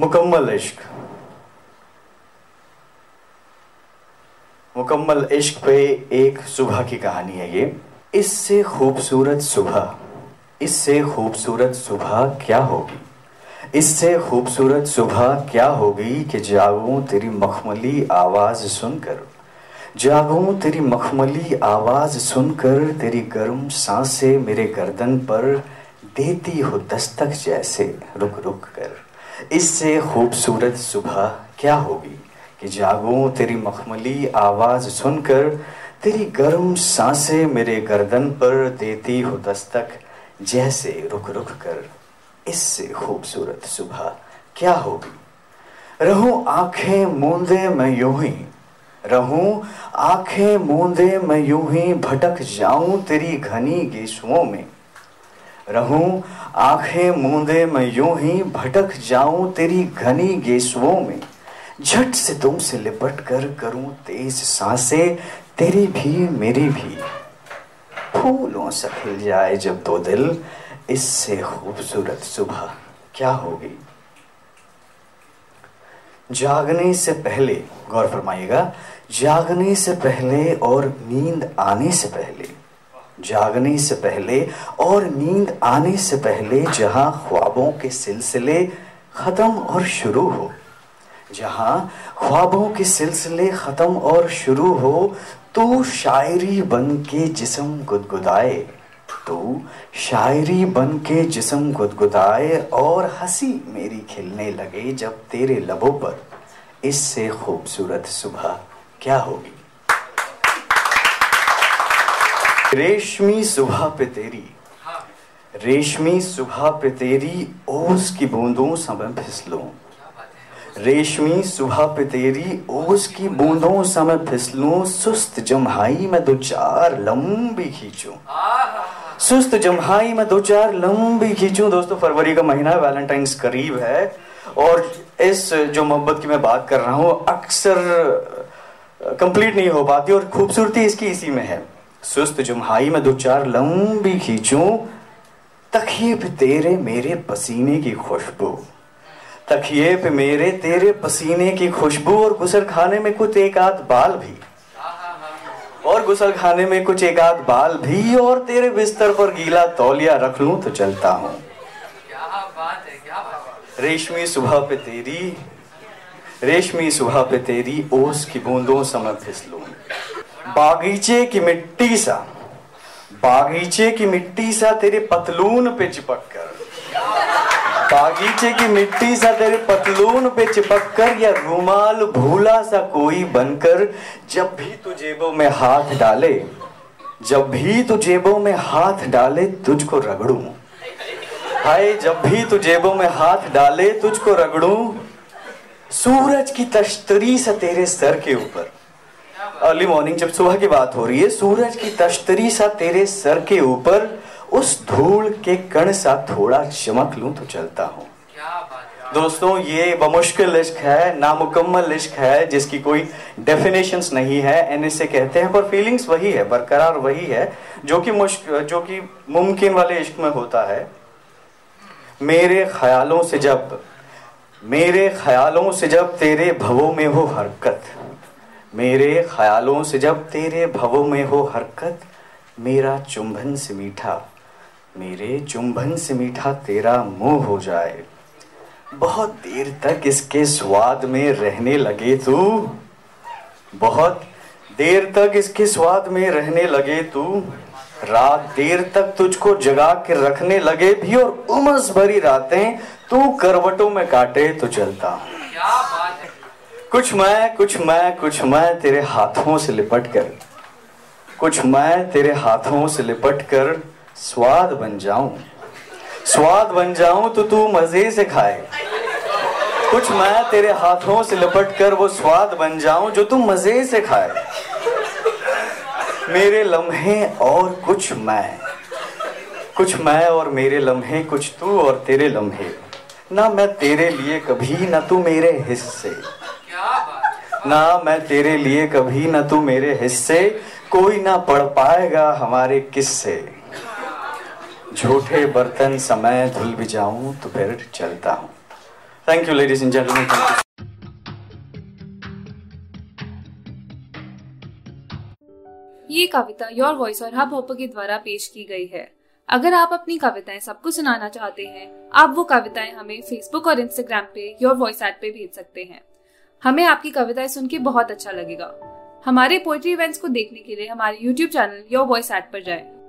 मुकम्मल इश्क। मुकम्मल इश्क पे एक सुबह की कहानी है ये। इससे खूबसूरत सुबह, इससे खूबसूरत सुबह क्या होगी? इससे खूबसूरत सुबह क्या होगी कि जागूं तेरी मखमली आवाज़ सुनकर? जागूं तेरी मखमली आवाज़ सुनकर तेरी गर्म साँसें मेरे गर्दन पर देती हो दस्तक जैसे रुक रुक कर। इससे खूबसूरत सुबह क्या होगी? कि जागूं तेरी मखमली आवाज़ सुनकर, तेरी गर्म साँसें मेरे गर्दन पर देती हो दस्तक, जैसे रुक रुक कर। इससे खूबसूरत सुबह क्या होगी? रहूँ आँखें मूंदे मैं यूँ ही, रहूँ आँखें मूंदे मैं यूँ ही, भटक जाऊँ तेरी घनी गेसुओं में। रहूँ, आँखें मूंदे मैं यूँ ही भटक जाऊँ तेरी घनी गेसुओं में। झट से तुमसे लिपट कर करूँ तेज साँसें, तेरी भी, मेरी भी। फूलों से खिल जाए जब दो दिल, इससे खूबसूरत सुबह क्या होगी? जागने से पहले, गौर फरमाइएगा, जागने से पहले और नींद आने से पहले। जागने से पहले और नींद आने से पहले जहाँ ख्वाबों के सिलसिले खत्म और शुरू हो, जहाँ ख्वाबों के सिलसिले खत्म और शुरू हो तो शायरी बन के जिसम गुदगुदाए तो शायरी बन के जिसम गुदगुदाए और हँसी मेरी खिलने लगे जब तेरे लबों पर। इससे खूबसूरत सुबह क्या होगी? रेशमी सुबह पे तेरी। रेशमी सुबह पे तेरी ओस की बूंदों समय फिसलूं रेशमी सुबह पे तेरी ओस की बूंदों समय फिसलूं सुस्त जमहाई में दो चार लंबी खींचूं। सुस्त जमहाई में दो चार लंबी खींचूं। दोस्तों फरवरी का महीना वैलेंटाइंस करीब है। और इस जो मोहब्बत की मैं बात कर रहा हूँ अक्सर कंप्लीट नहीं हो पाती और खूबसूरती इसकी इसी में है। सुस्त जुम्हाई में दो चार लंबी खींचूं तकिए पे तेरे मेरे पसीने की खुशबू। तकिए पे मेरे तेरे पसीने की खुशबू और गुसल खाने में कुछ एक आध बाल भी। और गुसल खाने में कुछ एक आध बाल भी और तेरे बिस्तर पर गीला तौलिया रख लूँ तो चलता हूँ। रेशमी सुबह पे तेरी, रेशमी सुबह पे तेरी ओस की बूंदों समय फिसलूं। बागीचे की मिट्टी सा। बागीचे की मिट्टी सा तेरे पतलून पे चिपक कर। बागीचे की मिट्टी सा तेरे पतलून पे चिपक कर या रुमाल भूला सा कोई बनकर जब भी तू जेबों में हाथ डाले, जब भी तू जेबों में हाथ डाले तुझको रगड़ू। हाय, जब भी तू जेबों में हाथ डाले तुझको रगड़ू, सूरज की तश्तरी सा तेरे सर के ऊपर। अर्ली मॉर्निंग जब सुबह की बात हो रही है सूरज की तश्तरी सा तेरे सर के ऊपर उस धूल के कण सा थोड़ा चमक लूँ तो चलता हूँ। दोस्तों ये बमुश्किल इश्क है नामुकम्मल इश्क है जिसकी कोई डेफिनेशंस नहीं है एन इसे कहते हैं पर फीलिंग्स वही है बरकरार वही है जो कि मुश्क जो कि मुमकिन वाले इश्क में होता है। मेरे ख्यालों से जब मेरे ख्यालों से जब तेरे भवों में हो हरकत मेरे ख्यालों से जब तेरे भवों में हो हरकत, मेरा चुंबन से मीठा, मेरे चुंबन से मीठा तेरा मुँह हो जाए। बहुत देर तक इसके स्वाद में रहने लगे तू। बहुत देर तक इसके स्वाद में रहने लगे तू। रात देर तक तुझको जगा के रखने लगे भी और उमस भरी रातें तू करवटों में काटे तो चलता कुछ मैं कुछ मैं कुछ मैं तेरे हाथों से लिपट कर। कुछ मैं तेरे हाथों से लिपट कर स्वाद बन जाऊँ। स्वाद बन जाऊँ तो तू मज़े से खाए। कुछ मैं तेरे हाथों से लिपट कर वो स्वाद बन जाऊँ जो तू मज़े से खाए। मेरे लम्हे और कुछ मैं। कुछ मैं और मेरे लम्हे, कुछ तू और तेरे लम्हे। ना मैं तेरे लिए कभी, ना तू मेरे हिस्से। ना मैं तेरे लिए कभी ना तू मेरे हिस्से। कोई ना पढ़ पाएगा हमारे किस्से। झूठे बर्तन समय धुल भी जाऊँ तो फिर चलता हूँ। Thank you ladies and gentleman ये कविता योर वॉइस और हब हॉपर के द्वारा पेश की गई है। अगर आप अपनी कविताएँ सबको सुनाना चाहते हैं, आप वो कविताएँ हमें फेसबुक और इंस्टाग्राम पे योर वॉइस ऐप पे भेज सकते हैं। हमें आपकी कविताएँ सुन के बहुत अच्छा लगेगा हमारे पोइट्री इवेंट्स को देखने के लिए हमारे YouTube channel Your Voice app पर जाएँ।